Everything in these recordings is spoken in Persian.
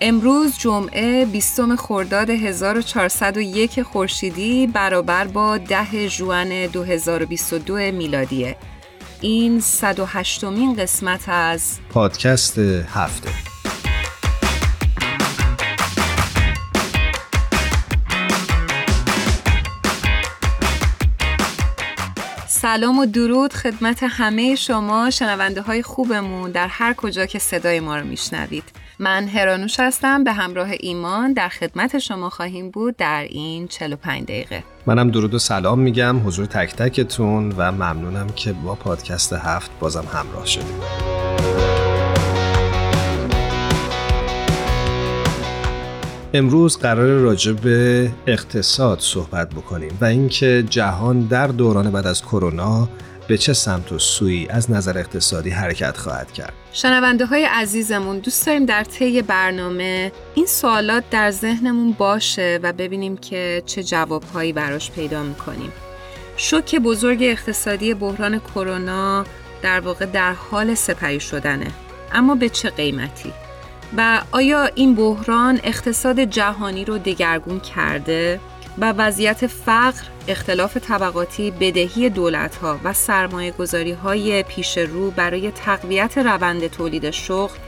امروز جمعه 20 خرداد 1401 خورشیدی برابر با 10 ژوئن 2022 میلادیه. این 108 مین قسمت از پادکست هفته. سلام و درود خدمت همه شما شنونده های خوبمون در هر کجا که صدای ما رو میشنوید. من هرانوش هستم به همراه ایمان در خدمت شما خواهیم بود در این 45 دقیقه منم درود و سلام میگم حضور تک تکتون و ممنونم که با پادکست هفت بازم همراه شدیم امروز قرار راجع به اقتصاد صحبت بکنیم و اینکه جهان در دوران بعد از کرونا به چه سمت و سوی از نظر اقتصادی حرکت خواهد کرد. شنونده های عزیزمون دوست داریم در طی برنامه این سوالات در ذهنمون باشه و ببینیم که چه جوابهایی براش پیدا می‌کنیم. شوک بزرگ اقتصادی بحران کرونا در واقع در حال سپری شدنه. اما به چه قیمتی؟ و آیا این بحران اقتصاد جهانی رو دگرگون کرده و وضعیت فقر، اختلاف طبقاتی، بدهی دولتها و سرمایه گذاری های پیش رو برای تقویت روند تولید شغل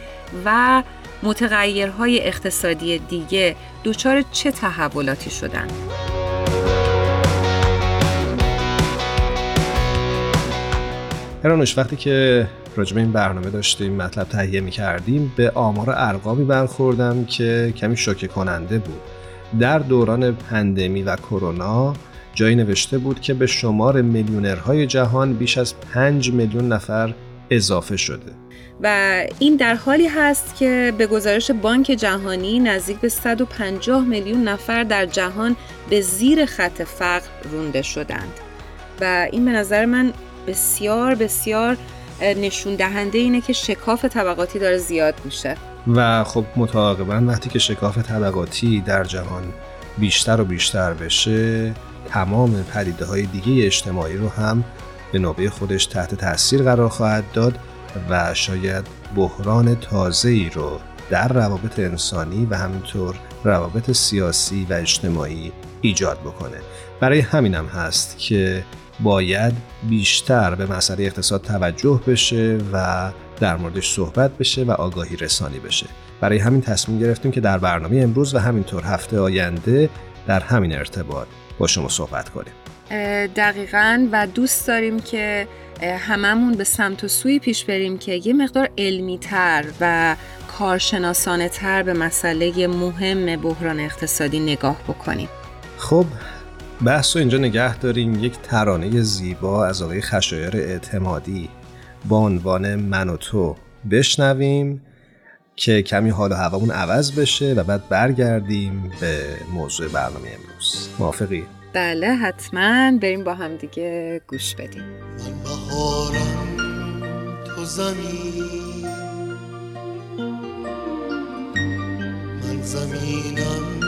و متغیرهای اقتصادی دیگه دچار چه تحولاتی شدن؟ هرانوش وقتی که راجب این برنامه داشتیم مطلب تهیه می کردیم به آمار ارقامی برخوردم که کمی شوکه کننده بود. در دوران پندمی و کرونا جایی نوشته بود که به شمار میلیونرهای جهان بیش از 5 میلیون نفر اضافه شده. و این در حالی هست که به گزارش بانک جهانی نزدیک به 150 میلیون نفر در جهان به زیر خط فقر رونده شدند. و این به نظر من بسیار بسیار نشون دهنده اینه که شکاف طبقاتی داره زیاد میشه. و خب متعاقبا وقتی که شکاف طبقاتی در جهان بیشتر و بیشتر بشه تمام پدیده های دیگه اجتماعی رو هم به نوبه خودش تحت تاثیر قرار خواهد داد و شاید بحران تازه ای رو در روابط انسانی و همینطور روابط سیاسی و اجتماعی ایجاد بکنه. برای همینم هست که باید بیشتر به مسئله اقتصاد توجه بشه و در موردش صحبت بشه و آگاهی رسانی بشه. برای همین تصمیم گرفتیم که در برنامه امروز و همینطور هفته آینده در همین ارتباط با شما صحبت کنیم. دقیقا و دوست داریم که هممون به سمت و سوی پیش بریم که یه مقدار علمی تر و کارشناسانه تر به مسئله مهم بحران اقتصادی نگاه بکنیم. خب بحث رو اینجا نگه داریم. یک ترانه زیبا از آقای خشایر اعتمادی با عنوان من و تو بشنویم که کمی حال و هوامون عوض بشه و بعد برگردیم به موضوع برنامه امروز. موافقی؟ بله حتما. بریم با هم دیگه گوش بدیم. من بهارم تو زمین. من زمینم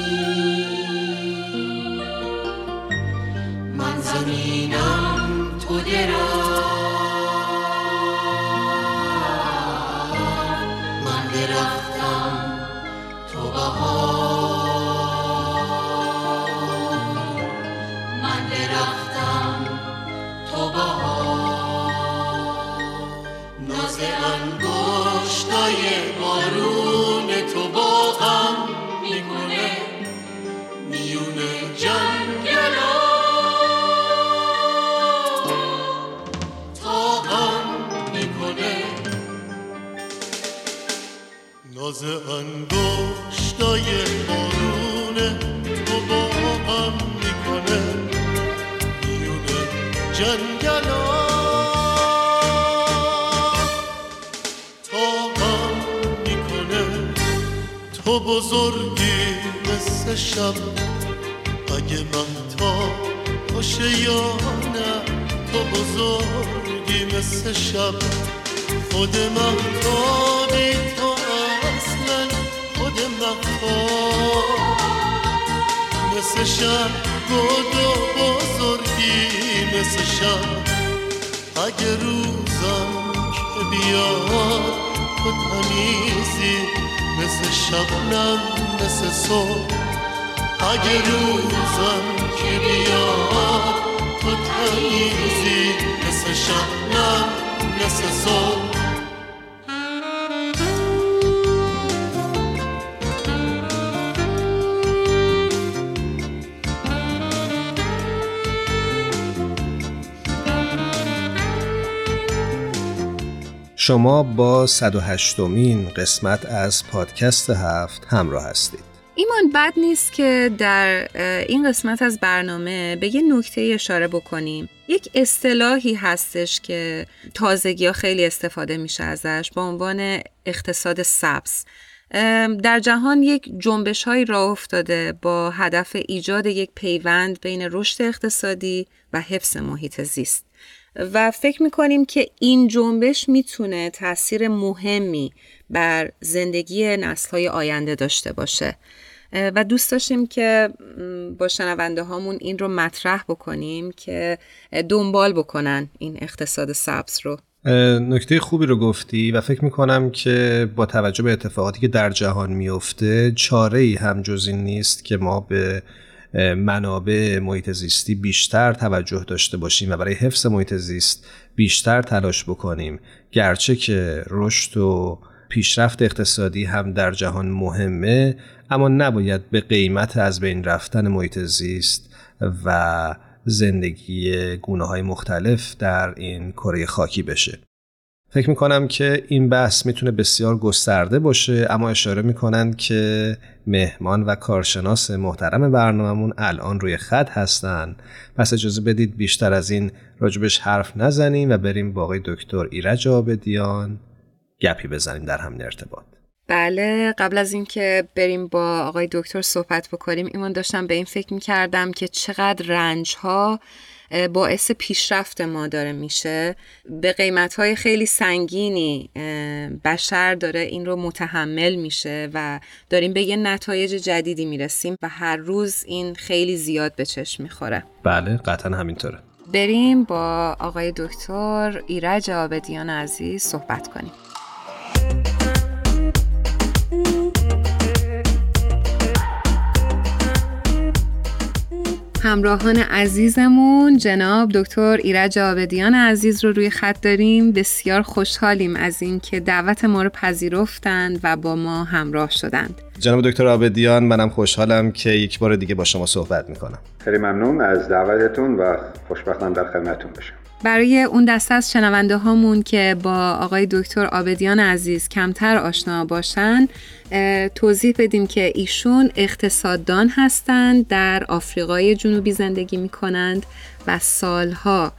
بارونه تو با می‌کنه. تا هم می‌کنه. تو بزرگی مثل شب. اگه من تا باشه یا نه تو بزرگی مثل شب. خود مختابی تو اصلا مختاب مثل شب و بزرگی مثل اگه روزم بیاد تو تمیزی. مثل شبنم مثل صبح. اگه روزم بیاد تو تمیزی. مثل مثل صبح. شما با 108 مین قسمت از پادکست هفت همراه هستید. ایمان بد نیست که در این قسمت از برنامه به یه نکته اشاره بکنیم. یک اصطلاحی هستش که تازگی ها خیلی استفاده میشه ازش با عنوان اقتصاد سبز. در جهان یک جنبش های راه افتاده با هدف ایجاد یک پیوند بین رشد اقتصادی و حفظ محیط زیست. و فکر می‌کنیم که این جنبش می‌تونه تاثیر مهمی بر زندگی نسل آینده داشته باشه. و دوست داشتیم که با شنونده هامون این رو مطرح بکنیم که دنبال بکنن این اقتصاد سبز رو. نکته خوبی رو گفتی و فکر می‌کنم که با توجه به اتفاقاتی که در جهان میفته چاره ای هم جز این نیست که ما به منابع محیط زیستی بیشتر توجه داشته باشیم و برای حفظ محیط زیست بیشتر تلاش بکنیم. گرچه که رشد و پیشرفت اقتصادی هم در جهان مهمه اما نباید به قیمت از بین رفتن محیط زیست و زندگی گونه های مختلف در این کره خاکی بشه. فکر می‌کنم که این بحث می‌تونه بسیار گسترده باشه اما اشاره می‌کنند که مهمان و کارشناس محترم برنامهمون الان روی خط هستن. پس اجازه بدید بیشتر از این راجبش حرف نزنیم و بریم با آقای دکتر ایرج آبدیان گپی بزنیم در همین ارتباط. بله قبل از اینکه بریم با آقای دکتر صحبت بکنیم ایمان داشتم به این فکر می‌کردم که چقدر رنج ها باعث پیشرفت ما داره میشه. به قیمت های خیلی سنگینی بشر داره این رو متحمل میشه و داریم به یه نتایج جدیدی می‌رسیم و هر روز این خیلی زیاد به چشم می‌خوره. بله قطعا همینطوره. بریم با آقای دکتر ایرج آبدیان عزیز صحبت کنیم. همراهان عزیزمون جناب دکتر ایرج آبدیان عزیز رو روی خط داریم. بسیار خوشحالیم از اینکه دعوت ما رو پذیرفتند و با ما همراه شدند. جناب دکتر آبدیان منم خوشحالم که یک بار دیگه با شما صحبت می‌کنم. خیلی ممنون از دعوتتون و خوشبختم در خدمتتون باشم. برای اون دسته از شنونده هامون که با آقای دکتر آبدیان عزیز کمتر آشنا باشن توضیح بدیم که ایشون اقتصاددان هستند در آفریقای جنوبی زندگی می کنند و سالها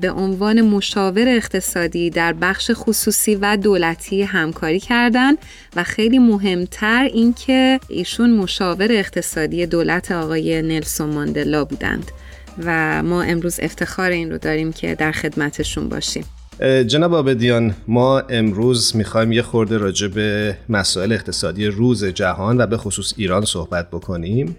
به عنوان مشاور اقتصادی در بخش خصوصی و دولتی همکاری کردند و خیلی مهمتر اینکه ایشون مشاور اقتصادی دولت آقای نلسون ماندلا بودند. و ما امروز افتخار این رو داریم که در خدمتشون باشیم. جناب آبدیان ما امروز می‌خوایم یه خورده راجع به مسائل اقتصادی روز جهان و به خصوص ایران صحبت بکنیم.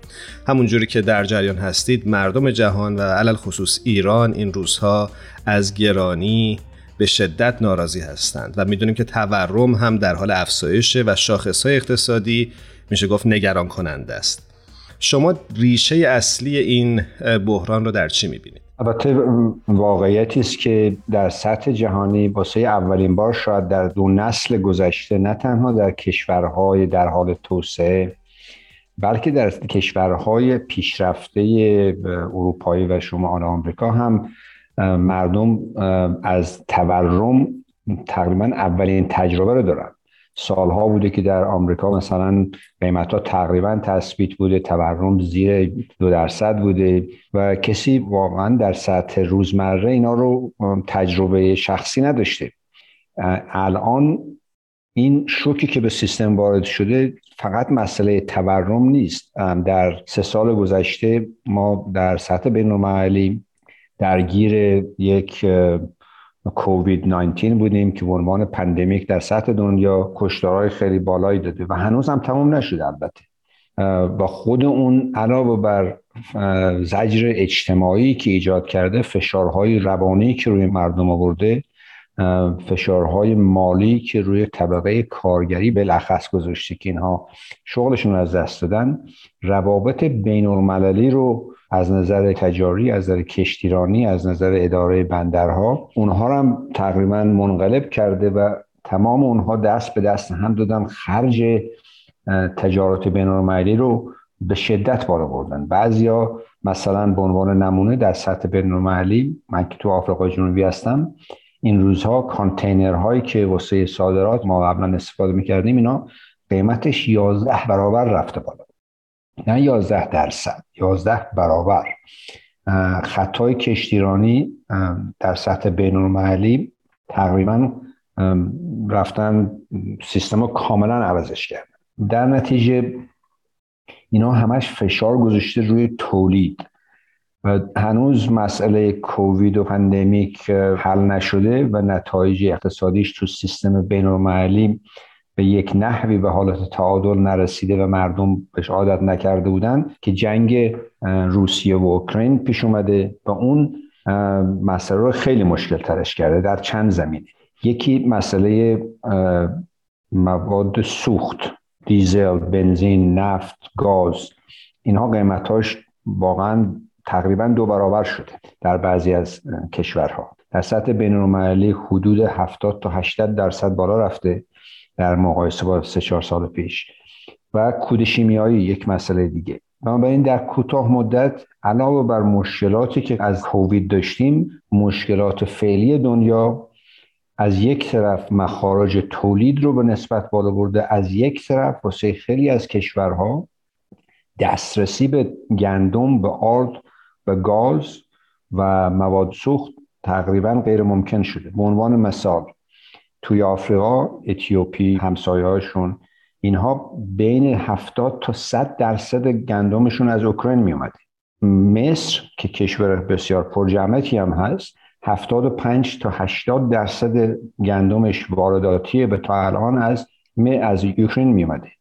همونجوری که در جریان هستید مردم جهان و علل خصوص ایران این روزها از گرانی به شدت ناراضی هستند و می‌دونیم که تورم هم در حال افزایشه و شاخصهای اقتصادی میشه گفت نگران کننده است. شما ریشه اصلی این بحران رو در چی می‌بینید؟ البته واقعیتی است که در سطح جهانی واسه اولین بار شاید در دو نسل گذشته نه تنها در کشورهای در حال توسعه بلکه در کشورهای پیشرفته اروپایی و شمال آمریکا هم مردم از تورم تقریبا اولین تجربه رو دارن سالها بوده که در آمریکا مثلا قیمت ها تقریبا تثبیت بوده تورم زیر دو درصد بوده و کسی واقعا در سطح روزمره اینا رو تجربه شخصی نداشته. الان این شوکی که به سیستم وارد شده فقط مسئله تورم نیست. در سه سال گذشته ما در سطح بین درگیر یک کووید 19 بودیم که عنوان پندمیک در سطح دنیا کشتارهای خیلی بالایی داده و هنوز هم تموم نشده البته. و خود اون علاوه بر زجر اجتماعی که ایجاد کرده فشارهای روانی که روی مردم آورده فشارهای مالی که روی طبقه کارگری بالاخص گذاشته که اینها شغلشون از دست دادن روابط بین المللی رو از نظر تجاری از نظر کشتیرانی از نظر اداره بندرها اونها هم تقریبا منقلب کرده و تمام اونها دست به دست هم دادن خرج تجارت بین المللی رو به شدت بالا بردن. بعضیا مثلا به عنوان نمونه در سطح بین المللی من که تو آفریقای جنوبی هستم این روزها کانتینرهایی که واسه صادرات ما قبلا استفاده می‌کردیم اینا قیمتش 11 برابر رفته بالا. نه 11 درصد 11 برابر. خطای کشتیرانی در سطح بین المللی تقریبا رفتن سیستم رو کاملا عوضش کرد. در نتیجه اینا همش فشار گذاشته روی تولید و هنوز مسئله کووید و پندمیک حل نشده و نتایج اقتصادیش تو سیستم بین المللی به یک نحوی به حالت تعادل نرسیده و مردم بهش عادت نکرده بودن که جنگ روسیه و اوکراین پیش اومده و اون مسئله رو خیلی مشکل ترش کرده در چند زمینه یکی مسئله مواد سوخت دیزل، بنزین، نفت، گاز. اینها قیمتاش واقعا تقریبا دو برابر شده در بعضی از کشورها. در سطح بین حدود 70 تا 80 درصد بالا رفته. در مقایسه با سه چهار سال پیش و کود شیمیایی یک مسئله دیگه. بنابراین در کوتاه مدت علاوه بر مشکلاتی که از کووید داشتیم مشکلات فعلی دنیا از یک طرف مخارج تولید رو به نسبت بالا برده از یک طرف واسه خیلی از کشورها دسترسی به گندم به آرد به گاز و مواد سوخت تقریبا غیر ممکن شده. به عنوان مثال توی آفریقا اتیوپی همسایه‌هاشون اینها بین 70 تا 100 درصد گندمشون از اوکراین می اومده مصر که کشور بسیار پرجمعیتی هم هست 75 تا 80 درصد گندمش وارداتیه به تا الان از از اوکراین می اومده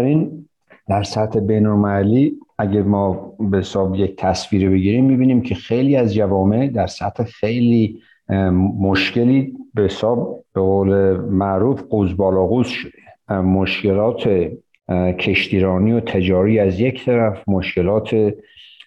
این در سطح بین‌المللی اگر ما به حساب یک تصویر بگیریم می‌بینیم که خیلی از جوامع در سطح خیلی مشکلی به حساب به قول معروف قوز شده. مشکلات کشتیرانی و تجاری از یک طرف مشکلات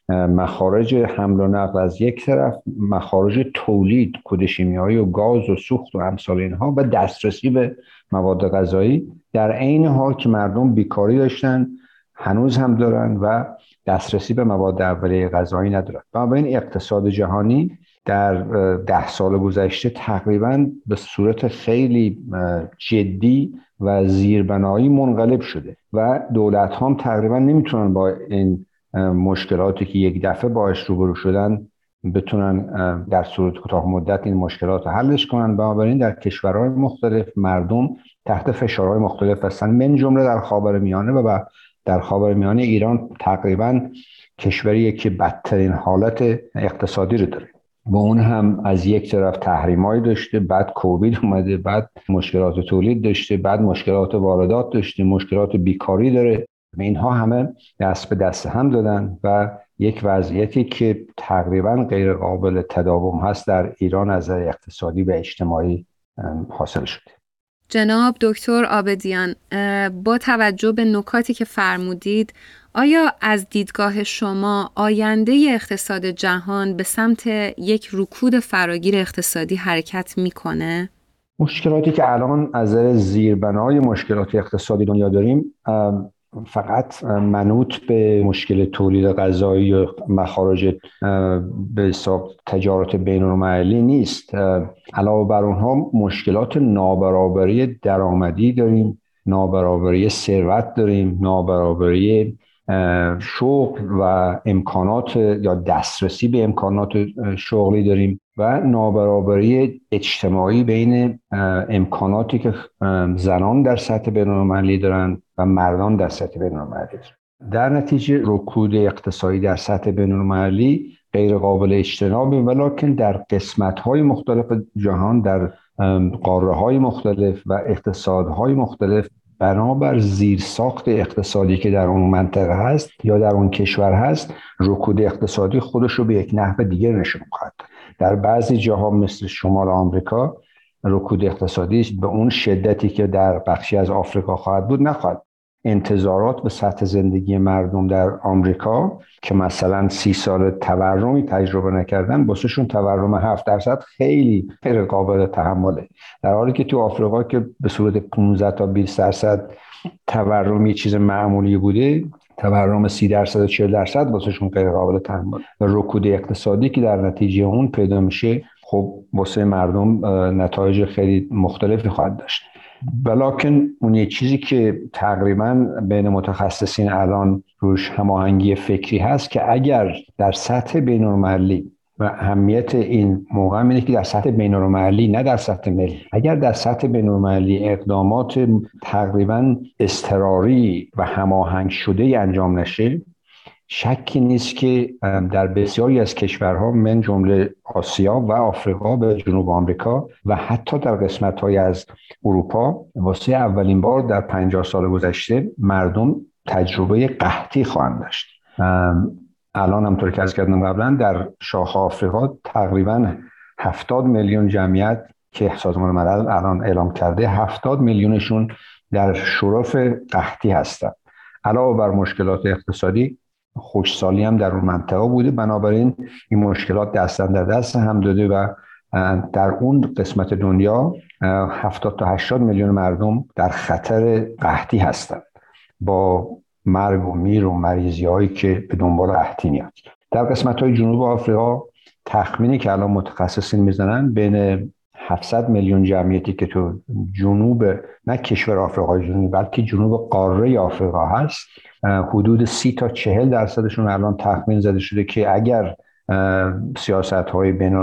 مخارج حمل و نقل از یک طرف مخارج تولید کود شیمیایی و گاز و سوخت و امثال اینها و دسترسی به مواد غذایی. در عین حال که مردم بیکاری داشتن هنوز هم دارن و دسترسی به مواد اولیه غذایی ندارن. این اقتصاد جهانی در ده سال گذشته تقریبا به صورت خیلی جدی و زیربنایی منقلب شده و دولت هم تقریبا نمی‌تونن با این مشکلاتی که یک دفعه باش روبرو شدن بتونن در صورت کوتاه مدت این مشکلات رو حلش کنن. بنابراین در کشورهای مختلف مردم تحت فشارهای مختلف هستن. من جمله در خاورمیانه و در خاورمیانه ایران تقریبا کشوری که بدترین حالت اقتصادی رو داره. و اون هم از یک طرف تحریمایی داشته بعد کووید اومده بعد مشکلات تولید داشته بعد مشکلات واردات داشته مشکلات بیکاری داره. اینها همه دست به دست هم دادن و یک وضعیتی که تقریبا غیر قابل تداوم هست در ایران از اقتصادی و اجتماعی حاصل شده. جناب دکتر آبدیان با توجه به نکاتی که فرمودید آیا از دیدگاه شما آینده اقتصاد جهان به سمت یک رکود فراگیر اقتصادی حرکت می‌کنه؟ مشکلاتی که الان از زیربنای مشکلات اقتصادی دنیا داریم فقط منوط به مشکل تولید غذایی و مخارج به حساب تجارت بین المللی نیست علاوه بر اونها مشکلات نابرابری درآمدی داریم نابرابری ثروت داریم نابرابری شغل و امکانات یا دسترسی به امکانات شغلی داریم و نابرابری اجتماعی بین امکاناتی که زنان در سطح بینالمللی دارند و مردان در سطح بینالمللی دارند در نتیجه رکود اقتصادی در سطح بینالمللی غیر قابل اجتنابه ولیکن در قسمت های مختلف جهان در قاره های مختلف و اقتصادهای مختلف بنابر زیر ساخت اقتصادی که در اون منطقه هست یا در اون کشور هست رکود اقتصادی خودش رو به یک نحو دیگر نشون خواهد در بعضی جاها مثل شمال آمریکا رکود اقتصادی به اون شدتی که در بخشی از آفریقا خواهد بود نخواهد انتظارات به سطح زندگی مردم در آمریکا که مثلا سی سال تورمی تجربه نکردن باسهشون تورم هفت درصد خیلی غیر قابل تحمله. در حالی که تو آفریقا که به صورت 15 تا 20 درصد تورم یه چیز معمولی بوده تورم سی درصد و 40 درصد واسهشون غیر قابل تحمل و رکود اقتصادی که در نتیجه اون پیدا میشه خب واسه مردم نتایج خیلی مختلفی خواهد داشت. بلاکن اون یه چیزی که تقریبا بین متخصصین الان روش هماهنگی فکری هست که اگر در سطح بین و اهمیت این موقع اینه که در سطح بین نه در سطح ملی. اگر در سطح بین اقدامات تقریبا استراری و هماهنگ شده انجام نشه شکی نیست که در بسیاری از کشورها من جمله آسیا و آفریقا به جنوب آمریکا و حتی در قسمت های از اروپا واسه اولین بار در 50 سال گذشته مردم تجربه قحطی خواهند داشت. الان همطور که از کردم قبلا در شاخ آفریقا تقریبا 70 میلیون جمعیت که سازمان ملل الان اعلام کرده 70 میلیونشون در شرف قحطی هستند علاوه بر مشکلات اقتصادی خوشسالی هم در اون منطقه بوده. بنابراین این مشکلات دستن در دست هم داده و در اون قسمت دنیا 70 تا 80 میلیون مردم در خطر قحطی هستند. با مرگ و میر و مریضی هایی که به دنبال قحطی میاد. در قسمت های جنوب آفریقا تخمینی که الان متخصصین می‌زنن بین 700 میلیون جمعیتی که تو جنوب نه کشور آفریقای جنوبی بلکه جنوب قاره آفریقا هست. حدود سی تا چهل درصدشون الان تخمین زده شده که اگر سیاست های بین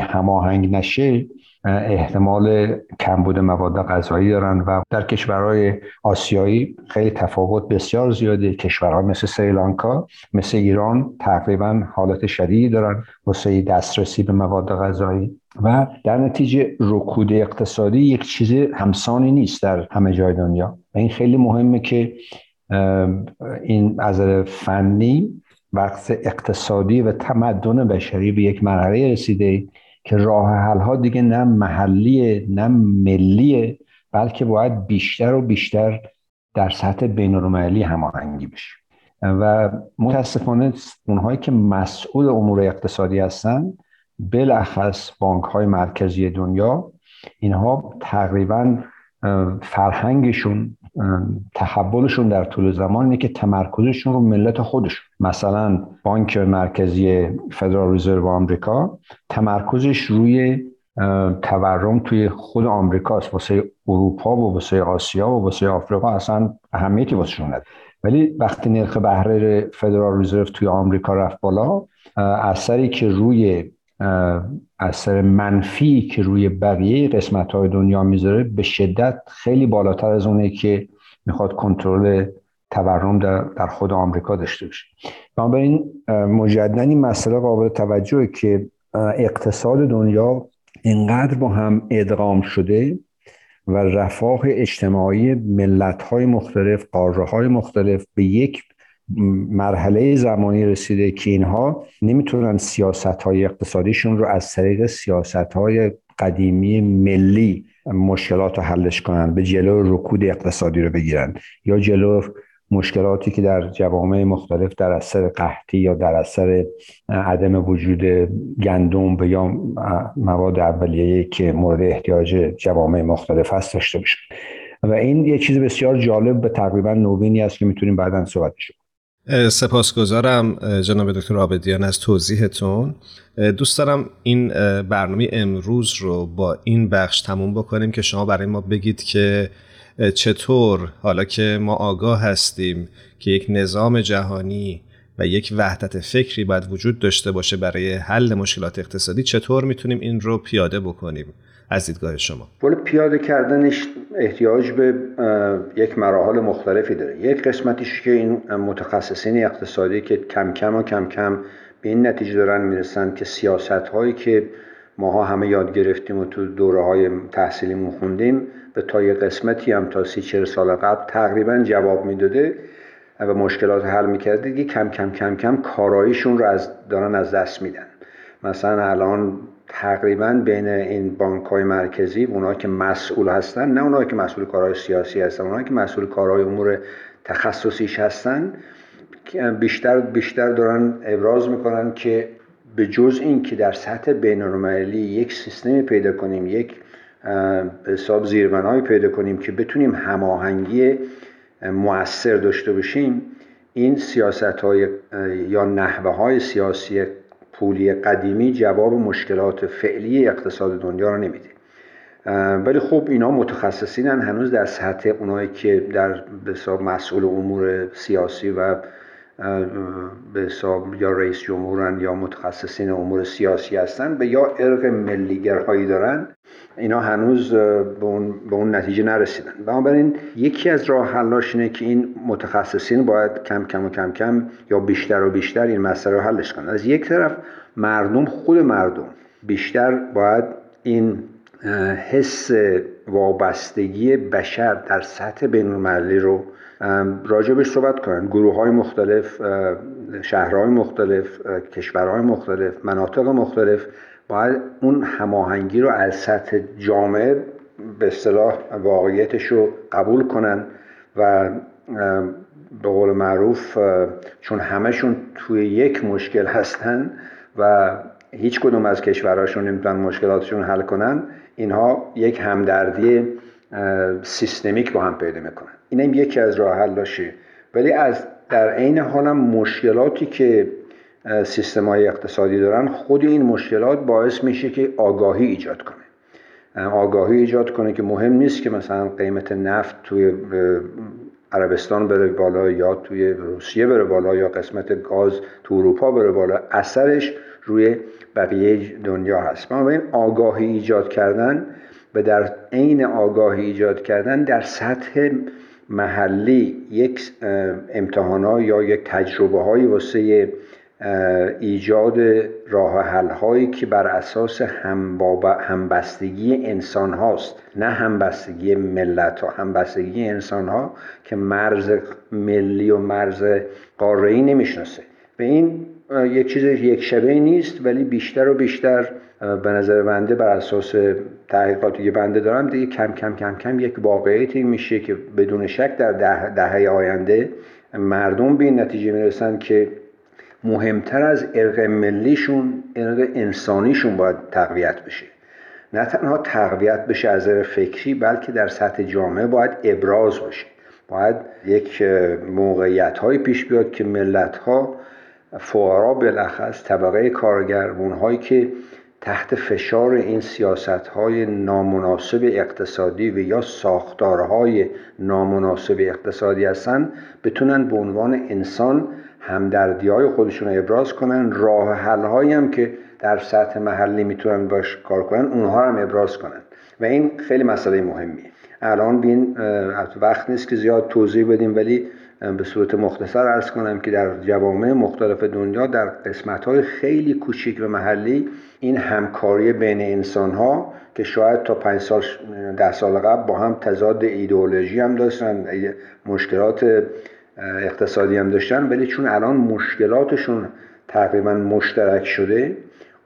هماهنگ نشه احتمال کمبود مواد غذایی دارن و در کشورهای آسیایی خیلی تفاوت بسیار زیاده. کشورها مثل سریلانکا مثل ایران تقریبا حالت شدیدی دارن واسه دسترسی به مواد غذایی و در نتیجه رکود اقتصادی یک چیز همسانی نیست در همه جای دنیا. و این خیلی مهمه که این از فنی وقت اقتصادی و تمدن بشری به یک مرحله رسیده که راه حل ها دیگه نه محلیه نه ملیه بلکه باید بیشتر و بیشتر در سطح بین المللی هماهنگی بشه. و متاسفانه اونهایی که مسئول امور اقتصادی هستن بالاخص بانک های مرکزی دنیا اینها تقریبا فرهنگشون تحولشون در طول زمان اینه که تمرکزشون رو ملت خودشون. مثلا بانک مرکزی فدرال رزرو آمریکا تمرکزش روی تورم توی خود آمریکاست. واسه اروپا و واسه آسیا و واسه آفریقا اصلا اهمیتی واسه نداره. ولی وقتی نرخ بهره فدرال رزرو توی آمریکا رفت بالا اثری که روی اثر منفی که روی بقیه قسمت های دنیا می‌ذاره به شدت خیلی بالاتر از اونه که می‌خواد کنترل تورم در, خود آمریکا داشته باشه. بنابراین مجددا این مسئله قابل توجهه که اقتصاد دنیا اینقدر با هم ادغام شده و رفاه اجتماعی ملت های مختلف قاره های مختلف به یک مرحله زمانی رسیده که اینها نمی‌تونن سیاست های اقتصادیشون رو از طریق سیاست های قدیمی ملی مشکلات رو حلش کنن به جلو رکود اقتصادی رو بگیرن یا جلو مشکلاتی که در جوامع مختلف در اثر قحطی یا در اثر عدم وجود گندم یا مواد اولیه که مورد احتیاج جوامع مختلف هست داشته باشن. و این یه چیز بسیار جالب به تقریبا نوینی است که می‌تونیم بعدا صحبتش سپاسگزارم جناب دکتر آبدیان از توضیحتون. دوست دارم این برنامه امروز رو با این بخش تموم بکنیم که شما برای ما بگید که چطور حالا که ما آگاه هستیم که یک نظام جهانی و یک وحدت فکری باید وجود داشته باشه برای حل مشکلات اقتصادی چطور می‌تونیم این رو پیاده بکنیم؟ از دیدگاه شما. ولی پیاده کردنش احتیاج به یک مراحل مختلفی داره. یک قسمتیش که این متخصصین اقتصادی که کم کم و کم کم به این نتیجه دارن می‌رسن که سیاست هایی که ماها همه یاد گرفتیم و تو دوره های تحصیلیمون خوندیم به تا یه قسمتی هم تا سی چهل سال قبل تقریبا جواب می‌داده و مشکلات حل می‌کرده دیگه کم کم کم کم کاراییشون رو از دارن از دست میدن. مثلا الان تقریبا بین این بانک های مرکزی اونا که مسئول هستن نه اونایی که مسئول کارهای سیاسی هستن اونایی که مسئول کارهای امور تخصصیش هستن بیشتر بیشتر دارن ابراز می‌کنن که به جز این که در سطح بین یک سیستمی پیدا کنیم یک حساب زیربنایی پیدا کنیم که بتونیم هماهنگی موثر داشته باشیم این سیاست های یا نحوه های سیاسی پولی قدیمی جواب مشکلات فعلی اقتصاد دنیا رو نمیده. ولی خب اینا متخصصینن هنوز در سطح اونایی که در مسئول امور سیاسی و به حساب یا رئیس جمهورن یا متخصصین امور سیاسی هستن به یا ارق ملیگرهایی دارن اینا هنوز به اون, به اون نتیجه نرسیدن. بنابراین یکی از راه حلاش اینه که این متخصصین باید کم کم و کم کم یا بیشتر و بیشتر این مسئله رو حلش کنن. از یک طرف مردم خود مردم بیشتر باید این حس وابستگی بشر در سطح بین رو راجبش صحبت کنن گروه های مختلف شهرهای مختلف کشورهای مختلف مناطق مختلف باید اون هماهنگی رو از سطح جامعه به اصطلاح واقعیتش رو قبول کنن و به قول معروف چون همشون توی یک مشکل هستن و هیچ کدوم از کشورهاشون نمی‌تونن مشکلاتشون حل کنن اینها یک همدردی سیستمیک با هم پیدا می‌کنن. این هم یکی از راه حلاشه ولی از در عین حال هم مشکلاتی که سیستم های اقتصادی دارن خود این مشکلات باعث میشه که آگاهی ایجاد کنه. آگاهی ایجاد کنه که مهم نیست که مثلا قیمت نفت توی عربستان بره بالا یا توی روسیه بره بالا یا قسمت گاز تو اروپا بره بالا. اثرش روی بقیه دنیا هست. این آگاهی ایجاد کردن و در عین آگاهی ایجاد کردن در سطح محلی یک امتحانا یا یک تجربه های واسه ایجاد راه حل هایی که بر اساس همبستگی انسان هاست نه همبستگی ملت ها همبستگی انسان ها که مرز ملی و مرز قاره ای نمی‌شناسه. و این یک چیز یک شبه نیست ولی بیشتر و بیشتر به نظر بنده بر اساس تحقیقاتی که بنده دارم دیگه کم کم کم کم یک واقعیتی میشه که بدون شک در ده دهه آینده مردم به این نتیجه می‌رسن که مهمتر از ارق ملیشون ارق انسانیشون باید تقویت بشه. نه تنها تقویت بشه از فکری بلکه در سطح جامعه باید ابراز باشه. باید یک موقعیت های پیش بیاد که ملت ها فقرا بالاخص طبقه کارگر اونهایی که تحت فشار این سیاست های نامناسب اقتصادی و یا ساختارهای نامناسب اقتصادی هستن بتونن به عنوان انسان همدردی های خودشون رو ابراز کنن راه حل هم که در سطح محلی می‌تونن باش کار کنن اونها هم ابراز کنن. و این خیلی مسئله مهمیه. الان بین وقت نیست که زیاد توضیح بدیم ولی به صورت مختصر ارز کنم که در جوامع مختلف دنیا در قسمت های خیلی کوچیک و محلی این همکاری بین انسان ها که شاید تا پنج سال ده سال قبل با هم تضاد ایدئولوژی هم داشتن مشکلات اقتصادی هم داشتن ولی چون الان مشکلاتشون تقریبا مشترک شده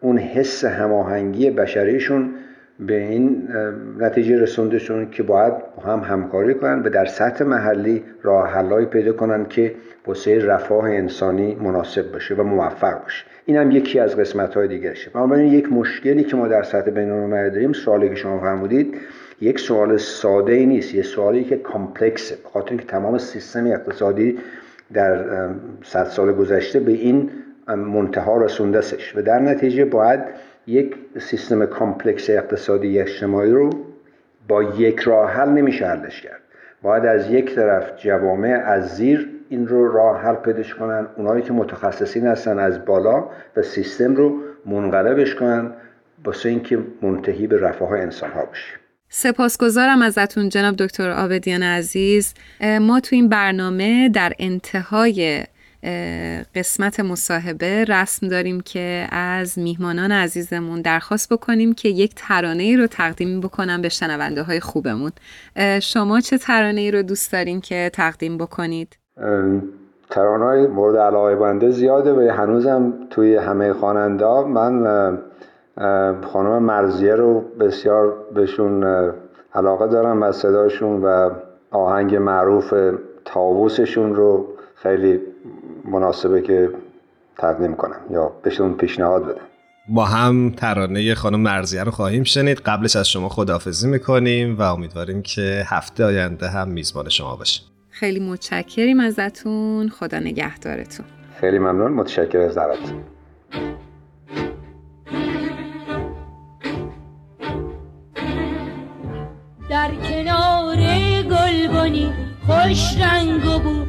اون حس هماهنگی بشریشون به این نتیجه رسوندشون که باید هم همکاری کنن و در سطح محلی راه حلایی پیدا کنن که واسه رفاه انسانی مناسب باشه و موفق باشه. این هم یکی از قسمت های دیگرشه بنابراین یک مشکلی که ما در سطح بین داریم سوالی که شما فرمودید یک سوال ساده ای نیست یه سوالی که کامپلکسه. بخاطر اینکه تمام سیستم اقتصادی در صد سال گذشته به این منتها رسوندستش و در نتیجه باید یک سیستم complex اقتصادی اجتماعی رو با یک راه حل نمیشه حلش کرد. باید از یک طرف جوامع از زیر این رو راه حل پیداش کنن اونایی که متخصصین هستن از بالا و سیستم رو منقلبش کنن واسه اینکه منتهی به رفاه انسان ها بشه سپاسگزارم ازتون جناب دکتر آبدیان عزیز. ما تو این برنامه در انتهای قسمت مصاحبه رسم داریم که از میهمانان عزیزمون درخواست بکنیم که یک ترانه ای رو تقدیم بکنم به شنونده های خوبمون شما چه ترانه ای رو دوست دارین که تقدیم بکنید؟ ترانه های مورد علاقه بنده زیاده و هنوزم توی همه خواننده من خانم مرزیه رو بسیار بهشون علاقه دارم و صداشون و آهنگ معروف تاووسشون رو خیلی مناسبه که تقدیم کنم یا بهشون پیشنهاد بدم. با هم ترانه خانم مرزیه رو خواهیم شنید. قبلش از شما خداحافظی می‌کنیم و امیدواریم که هفته آینده هم میزبان شما باشیم. خیلی متشکریم ازتون. خدا نگهدارتون. خیلی ممنون. متشکر از دعوتتون. در کنار گلبنی خوش رنگ و بو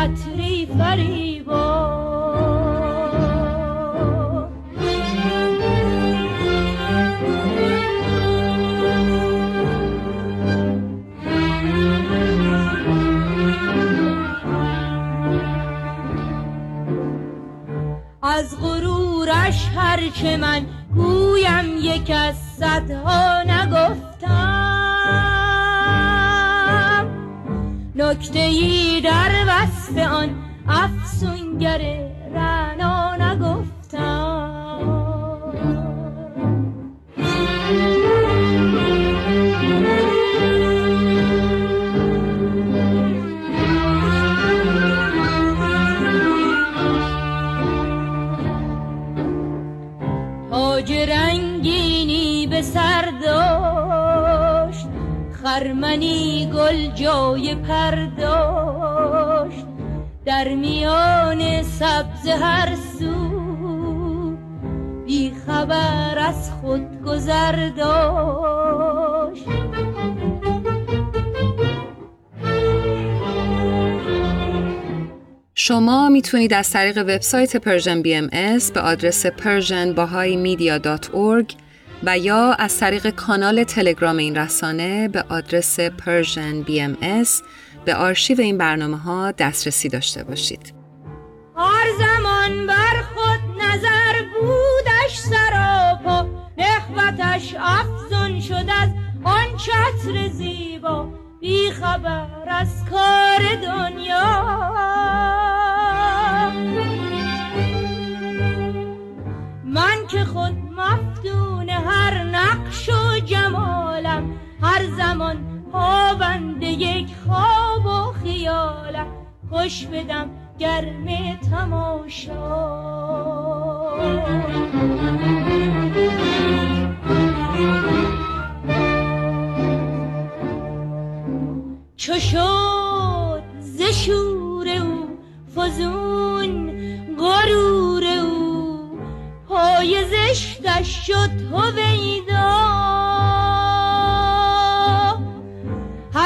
چتری فریبا. از غرورش هرچه من گویم یک از صدها نگفتم نکته ای در آن افسونگر رنا نگفتم. خرمنی گل جای پرداشت در میان سبز هر سو بی خبر از خود گذر داشت. شما می‌تونید از طریق وبسایت Persian BM به آدرس persianbahaimedia.org و یا از طریق کانال تلگرام این رسانه به آدرس Persian BMS به آرشیو این برنامه ها دسترسی داشته باشید. هر زمان بر خود نظر بودش سراپا نخوتش افزون شد از آن چتر زیبا بی خبر از کار دنیا من که خود مفتون هر نقش و جمالم هر زمان پابند یک خواب و خیالم. خوش بدم گرم تماشا. چو شد ز شور او فزون غرور او پای زشتش شد هویدا.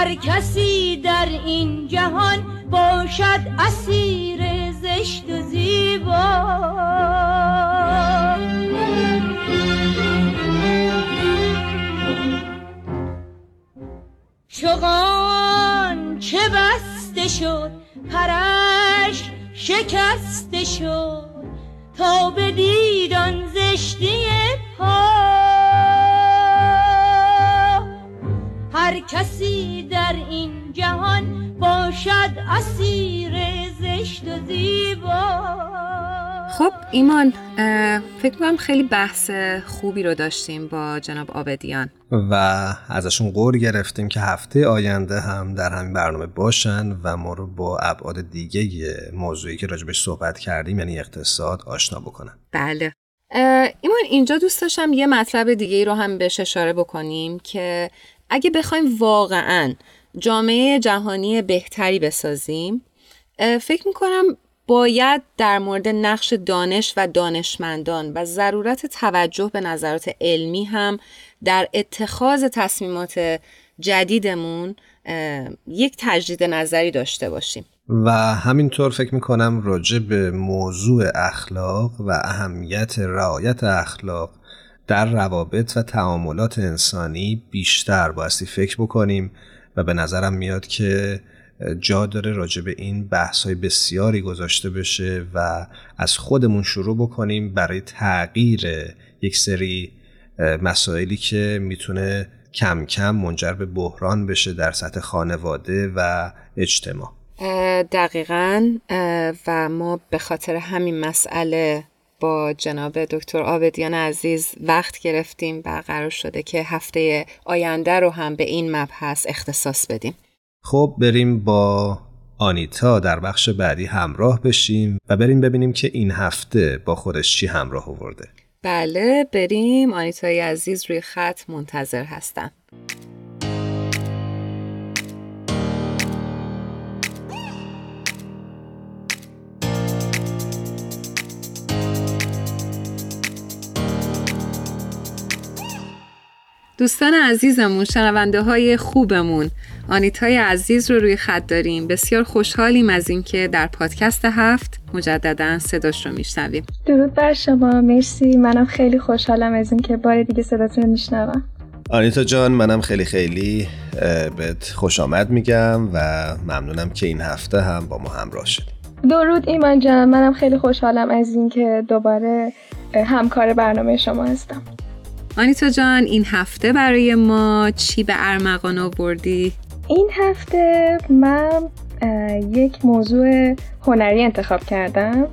هر کسی در این جهان باشد اسیر زشت و زیبا. چغان چه بسته شد پرش شکسته شد تا به دیدان زشتی هر کسی در این جهان باشد اسیر زشت و زیبا. خب ایمان فکر کنم خیلی بحث خوبی رو داشتیم با جناب آبدیان. و ازشون قول گرفتیم که هفته آینده هم در همین برنامه باشن و ما رو با ابعاد دیگه موضوعی که راجبش صحبت کردیم یعنی اقتصاد آشنا بکنن. بله. ایمان اینجا دوست داشتم یه مطلب دیگه ای رو هم بهش اشاره بکنیم که اگه بخوایم واقعا جامعه جهانی بهتری بسازیم فکر می‌کنم باید در مورد نقش دانش و دانشمندان و ضرورت توجه به نظرات علمی هم در اتخاذ تصمیمات جدیدمون یک تجدید نظری داشته باشیم. و همینطور فکر می‌کنم راجع به موضوع اخلاق و اهمیت رعایت اخلاق در روابط و تعاملات انسانی بیشتر بایستی فکر بکنیم و به نظرم میاد که جا داره راجع به این بحث های بسیاری گذاشته بشه و از خودمون شروع بکنیم برای تغییر یک سری مسائلی که می‌تونه کم کم منجر به بحران بشه در سطح خانواده و اجتماع. دقیقا و ما به خاطر همین مسئله با جناب دکتر آبدیان عزیز وقت گرفتیم و قرار شده که هفته آینده رو هم به این مبحث اختصاص بدیم. خب بریم با آنیتا در بخش بعدی همراه بشیم و بریم ببینیم که این هفته با خودش چی همراه آورده. بله بریم. آنیتای عزیز روی خط منتظر هستم. دوستان عزیزمون شنونده های خوبمون. آنیتای عزیز رو روی خط داریم. بسیار خوشحالیم از اینکه در پادکست هفت مجددا صداش رو میشنویم. درود بر شما. مرسی. منم خیلی خوشحالم از اینکه بار دیگه صداتون رو میشنوم. آنیتا جان منم خیلی خیلی بهت خوش آمد میگم و ممنونم که این هفته هم با ما همراه شدی. درود ایمان جان. منم خیلی خوشحالم از اینکه دوباره همکار برنامه شما هستم. آنیتا جان این هفته برای ما چی به ارمغان آوردی؟ این هفته من یک موضوع هنری انتخاب کردم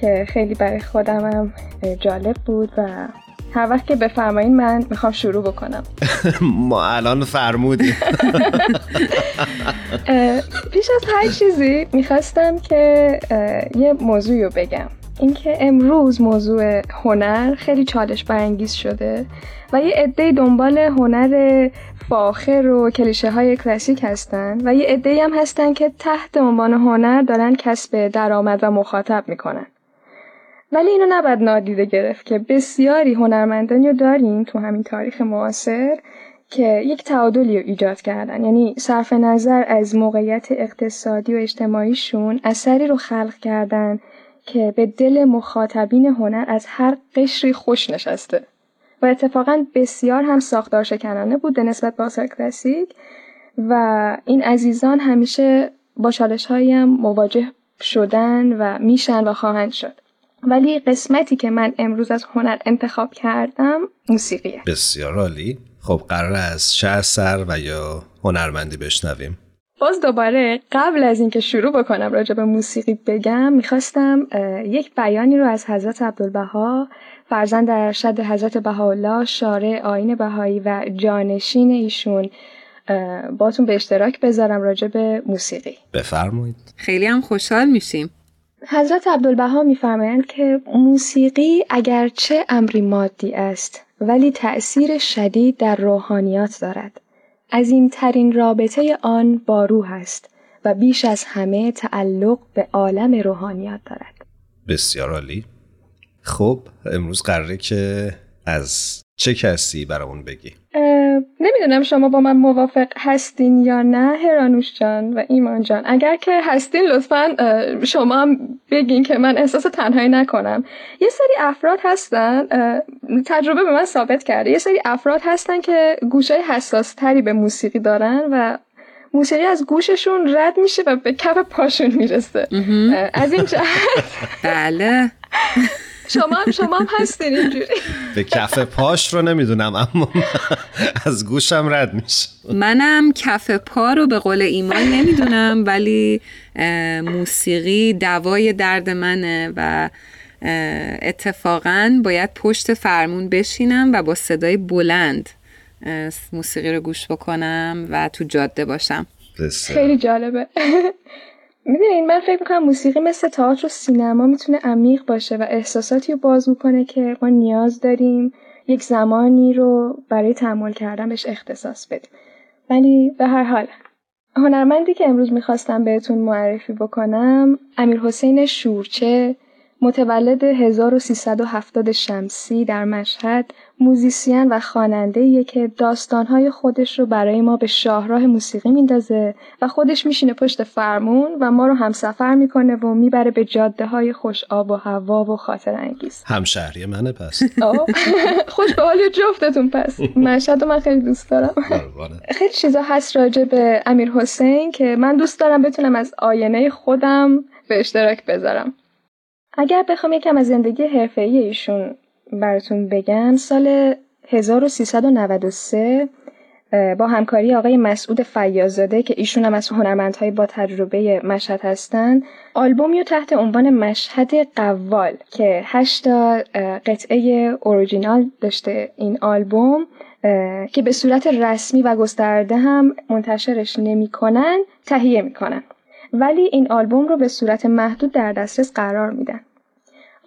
که خیلی برای خودمم جالب بود و هر وقت که بفرمایین من می‌خوام شروع بکنم. ما الان فرمودیم. پیش از هر چیزی می‌خواستم که یه موضوعی رو بگم. اینکه امروز موضوع هنر خیلی چالش برانگیز شده و یه عده دنبال هنر فاخر و کلیشه های کلاسیک هستن و یه عده هم هستن که تحت عنوان هنر دارن کسب درآمد و مخاطب می‌کنن. ولی اینو نباید نادیده گرفت که بسیاری هنرمندانی رو داریم تو همین تاریخ معاصر که یک تعادلی رو ایجاد کردن. یعنی صرف نظر از موقعیت اقتصادی و اجتماعیشون اثری رو خلق کردن که به دل مخاطبین هنر از هر قشری خوش نشسته. و اتفاقا بسیار هم ساختار شکنانه بود نسبت به آثار کلاسیک و این عزیزان همیشه با چالش هم مواجه شدن و میشن و خواهند شد. ولی قسمتی که من امروز از هنر انتخاب کردم موسیقیه. بسیار عالی. خب قرار از شهر سر و یا هنرمندی بشنویم. باز دوباره قبل از اینکه شروع بکنم راجع به موسیقی بگم می‌خواستم یک بیانی رو از حضرت عبدالبها فرزند ارشد حضرت بهاءالله شارع آین بهایی و جانشین ایشون باتون به اشتراک بذارم راجع به موسیقی. بفرمایید. خیلی هم خوشحال میشیم. حضرت عبدالبها میفرمایند که موسیقی اگرچه امری مادی است ولی تأثیر شدید در روحانیات دارد. عظیمترین رابطه آن با روح است و بیش از همه تعلق به عالم روحانیات دارد بسیار عالی خب امروز قراره که از چه کسی برامون بگی؟ نمی‌دونم شما با من موافق هستین یا نه هرانوش جان و ایمان جان. اگر که هستین لطفا شما هم بگین که من احساس تنهایی نکنم. یه سری افراد هستن تجربه به من ثابت کرده. یه سری افراد هستن که گوشه حساس تری به موسیقی دارن و موسیقی از گوششون رد میشه و به کف پاشون می‌رسه. از این جهت بله. شما هم شما هم هستین اینجوری. به کف پاش رو نمی‌دونم اما از گوشم رد میشه. منم کف پا رو به قول ایمان نمی‌دونم ولی موسیقی دوای درد منه و اتفاقا باید پشت فرمون بشینم و با صدای بلند موسیقی رو گوش بکنم و تو جاده باشم. خیلی جالبه. می‌دونین من فکر می‌کنم موسیقی مثل تئاتر و سینما می‌تونه عمیق باشه و احساساتی رو باز می‌کنه که ما نیاز داریم یک زمانی رو برای تحمل کردن بهش اختصاص بدیم. ولی به هر حال هنرمندی که امروز می‌خواستم بهتون معرفی بکنم امیر حسین شورچه متولد 1370 شمسی در مشهد موزیسین و خواننده که داستانهای خودش رو برای ما به شاهراه موسیقی میندازه و خودش میشینه پشت فرمون و ما رو همسفر می‌کنه و می‌بره به جاده های خوش آب و هوا و خاطر انگیز همشهری منه پس. خوش به حال جفتتون پس. مشهد من خیلی دوست دارم. خیلی چیزا هست راجع به امیر حسین که من دوست دارم بتونم از آینه خودم به اشتراک بذارم. اگر بخوام یکم از زندگی حرفه‌ای ایشون براتون بگم سال 1393 با همکاری آقای مسعود فیازاده که ایشون هم از هنرمندهای با تجربه مشهد هستن آلبومی رو تحت عنوان مشهد قوال که هشتا قطعه اوریجینال داشته این آلبوم که به صورت رسمی و گسترده هم منتشرش نمی‌کنن تهیه می‌کنن. ولی این آلبوم رو به صورت محدود در دسترس قرار میدن.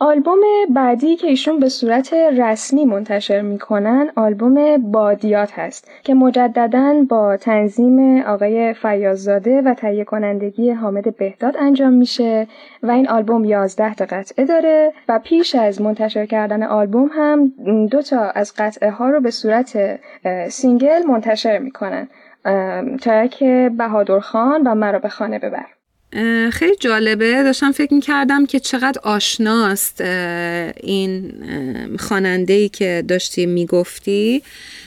آلبوم بعدی که ایشون به صورت رسمی منتشر می‌کنن آلبوم بادیات هست که مجددا با تنظیم آقای فیاززاده و تهیه کنندگی حامد بهداد انجام میشه و این آلبوم 11 تا قطعه داره و پیش از منتشر کردن آلبوم هم دو تا از قطعه ها رو به صورت single منتشر می‌کنن. track بهادر خان و مرا به خانه ببر. خیلی جالبه. داشتم فکر می‌کردم که چقدر آشناست این خواننده ای که داشتی می‌گفتی.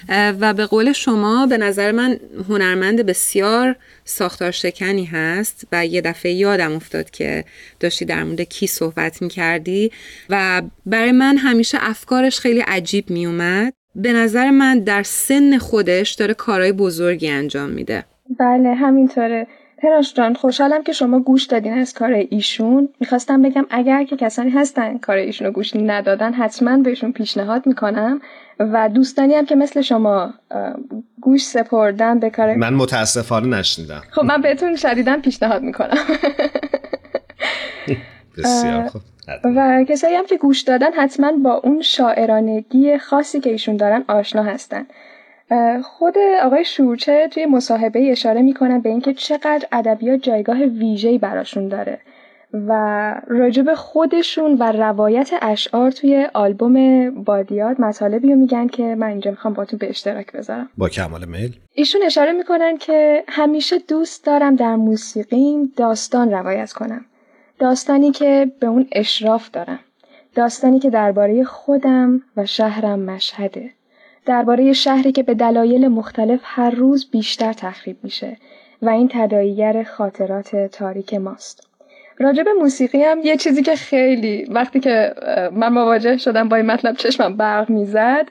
و به قول شما به نظر من هنرمند بسیار ساختار شکنی هست و یه دفعه یادم افتاد که داشتی در مورد کی صحبت می‌کردی. و برای من همیشه افکارش خیلی عجیب میومد به نظر من در سن خودش داره کارهای بزرگی انجام میده. بله همینطوره. پراش جان خوشحالم که شما گوش دادین از کار ایشون. می‌خواستم بگم اگر که کسانی هستن کار ایشون رو گوش ندادن حتما بهشون پیشنهاد می‌کنم و دوستانی هم که مثل شما گوش سپردن به کار من متاسفانه نشنیدم. خب من بهتون شدیدن پیشنهاد می‌کنم. بسیار خوب. و کسایی هم که گوش دادن حتما با اون شاعرانگی خاصی که ایشون دارن آشنا هستن. خود آقای شورچه توی مصاحبه اشاره می‌کنن به اینکه چقدر ادبیات جایگاه ویژه‌ای براشون داره و راجب خودشون و روایت اشعار توی آلبوم بادیات مطالبی رو میگن که من اینجا می‌خوام باتون به اشتراک بذارم. با کمال میل. ایشون اشاره می‌کنن که همیشه دوست دارم در موسیقیم داستان روایت کنم. داستانی که به اون اشراف دارم. داستانی که درباره خودم و شهرم مشهده. درباره شهری که به دلایل مختلف هر روز بیشتر تخریب میشه و این تداعیگر خاطرات تاریک ماست. راجب موسیقی هم یه چیزی که خیلی وقتی که من مواجه شدم با این مطلب چشمم برق می‌زد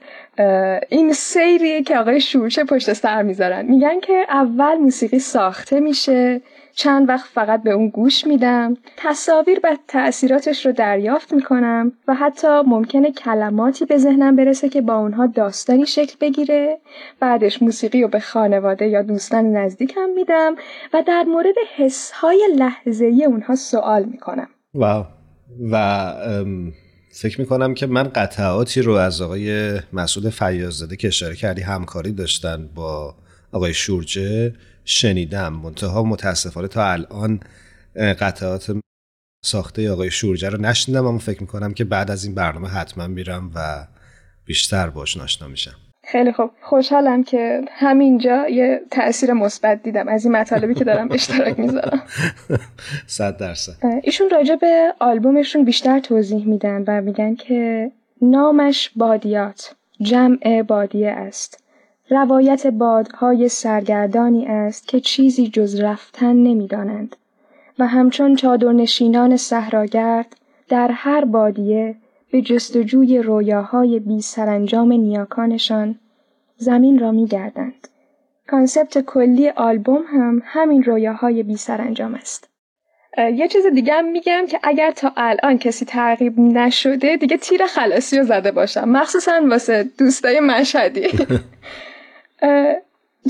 این سیریه که آقای شورچه پشت سر می‌ذارن. میگن که اول موسیقی ساخته میشه چند وقت فقط به اون گوش میدم. تصاویر و تأثیراتش رو دریافت می‌کنم و حتی ممکنه کلماتی به ذهنم برسه که با اونها داستانی شکل بگیره. بعدش موسیقی رو به خانواده یا دوستان نزدیکم میدم و در مورد حسهای لحظه‌ای اونها سوال می‌کنم. واو. و فکر می‌کنم که من قطعاتی رو از آقای مسعود فیاززاده که اشاره کردی همکاری داشتن با آقای شورجه شنیدم. منتها متاسفانه تا الان قطعات ساخته آقای شورجه رو نشنیدم اما فکر می‌کنم که بعد از این برنامه حتما میرم و بیشتر باش ناشنا میشم. خیلی خوب. خوشحالم که همینجا یه تاثیر مثبت دیدم از این مطالبی که دارم اشتراک می‌ذارم. صد درصد. ایشون راجع به آلبومشون بیشتر توضیح میدن و میگن که نامش بادیات جمع بادیه است. روایت بادهای سرگردانی است که چیزی جز رفتن نمی‌دانند و همچون چادرنشینان صحراگرد در هر بادیه به جستجوی رویاهای بی سرانجام نیاکانشان زمین را می concept کلی آلبوم هم همین رویاهای بی سرانجام است. یه چیز دیگه هم میگم که اگر تا الان کسی ترغیب نشده دیگه تیر خلاصی رو زده باشم. مخصوصا واسه دوستای مشهدی.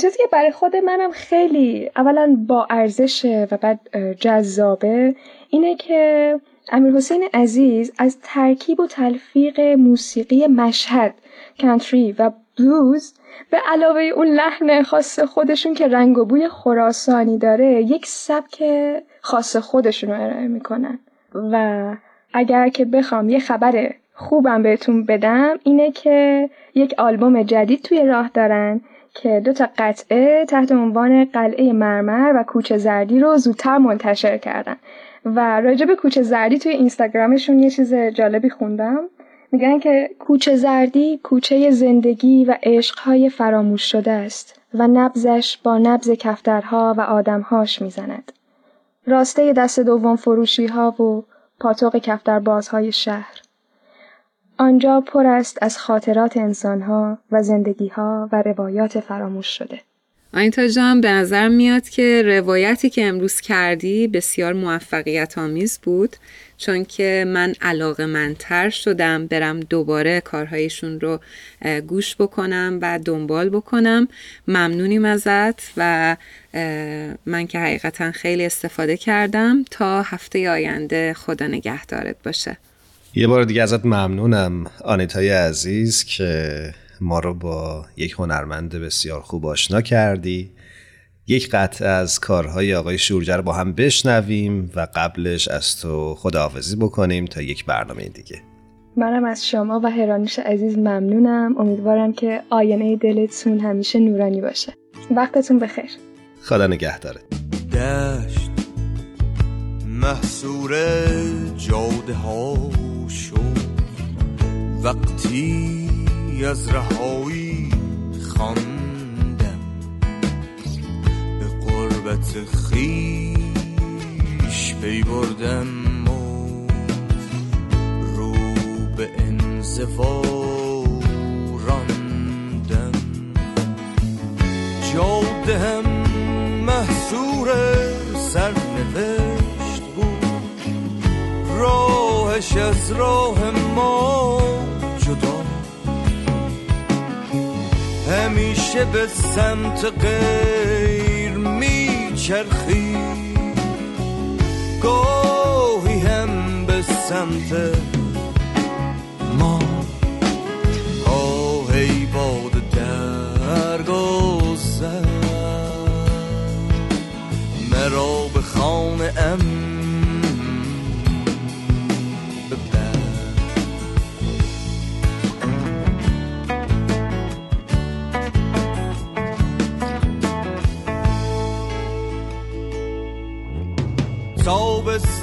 چیزی که برای خود منم خیلی اولا با ارزشه و بعد جذابه اینه که امیر حسین عزیز از ترکیب و تلفیق موسیقی مشهد کانتری و بلوز به علاوه اون لحن خاص خودشون که رنگ و بوی خراسانی داره یک سبک خاص خودشون رو ارائه می‌کنن. و اگر که بخوام یه خبر خوبم بهتون بدم اینه که یک آلبوم جدید توی راه دارن که دو تا قطعه تحت عنوان قلعه مرمر و کوچه زردی رو زودتر منتشر کردن و راجع به کوچه زردی توی اینستاگرامشون یه چیز جالبی خوندم میگن که کوچه زردی کوچه زندگی و عشقهای فراموش شده است و نبزش با نبز کفترها و آدمهاش می‌زند. راسته دست دوم فروشی ها و پاتوق کفتر بازهای شهر. آنجا پر است از خاطرات انسانها و زندگیها و روایات فراموش شده. آینتا جان به نظر میاد که روایتی که امروز کردی بسیار موفقیت آمیز بود چون که من علاقه منتر شدم برم دوباره کارهایشون رو گوش بکنم و دنبال بکنم. ممنونیم ازت و من که حقیقتا خیلی استفاده کردم. تا هفته آینده خدا نگهدارت باشه. یه بار دیگه ازت ممنونم آنیتای عزیز که ما رو با یک هنرمند بسیار خوب آشنا کردی. یک قطع از کارهای آقای شورجه رو با هم بشنویم و قبلش از تو خداحافظی بکنیم تا یک برنامه دیگه. منم از شما و هرانش عزیز ممنونم. امیدوارم که آینه دلتون همیشه نورانی باشه. وقتتون بخیر. خدا نگهداره دشت محصور جاده ها وقتی از رهایی خواندم به قربت خیش پی بردم و رو به انزوا راندم. جاده هم محصور سرنوشت راهش از راه ما جدا. همیشه به سمت غیر میچرخی. گاهی هم به سمت ما. آه ای باد درگذر مرا به خانه ام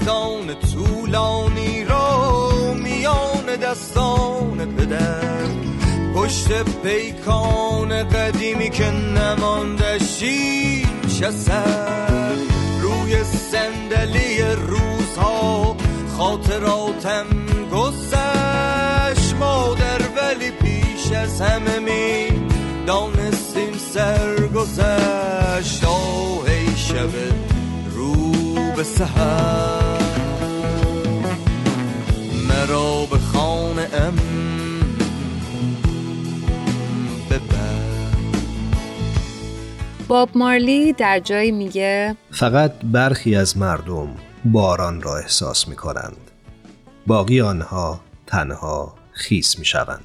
تابستان طولانی را میان دستان پدر. پشت پیکان قدیمی که نمانده شیش سر روی صندلی روزها خاطراتم گذشت. مادر ولی پیش از همه می دانستیم سرگذشت. آه ای شبه به سهر مرا به خانه ام. باب مارلی در جایی میگه فقط برخی از مردم باران را احساس می کنند باقی آنها تنها خیس می شوند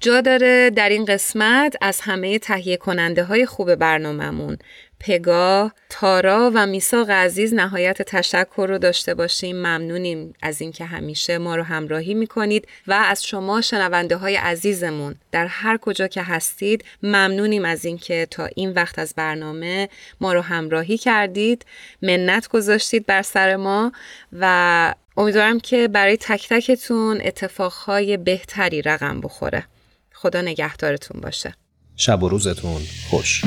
جا داره در این قسمت از همه تهیه کننده های خوب برنامهمون. پگاه، تارا و میساق عزیز نهایت تشکر رو داشته باشیم. ممنونیم از اینکه همیشه ما رو همراهی می‌کنید و از شما شنونده های عزیزمون در هر کجا که هستید ممنونیم از اینکه تا این وقت از برنامه ما رو همراهی کردید. منت گذاشتید بر سر ما و امیدوارم که برای تک تکتون اتفاقهای بهتری رقم بخوره. خدا نگهدارتون باشه. شب و روزتون خوش.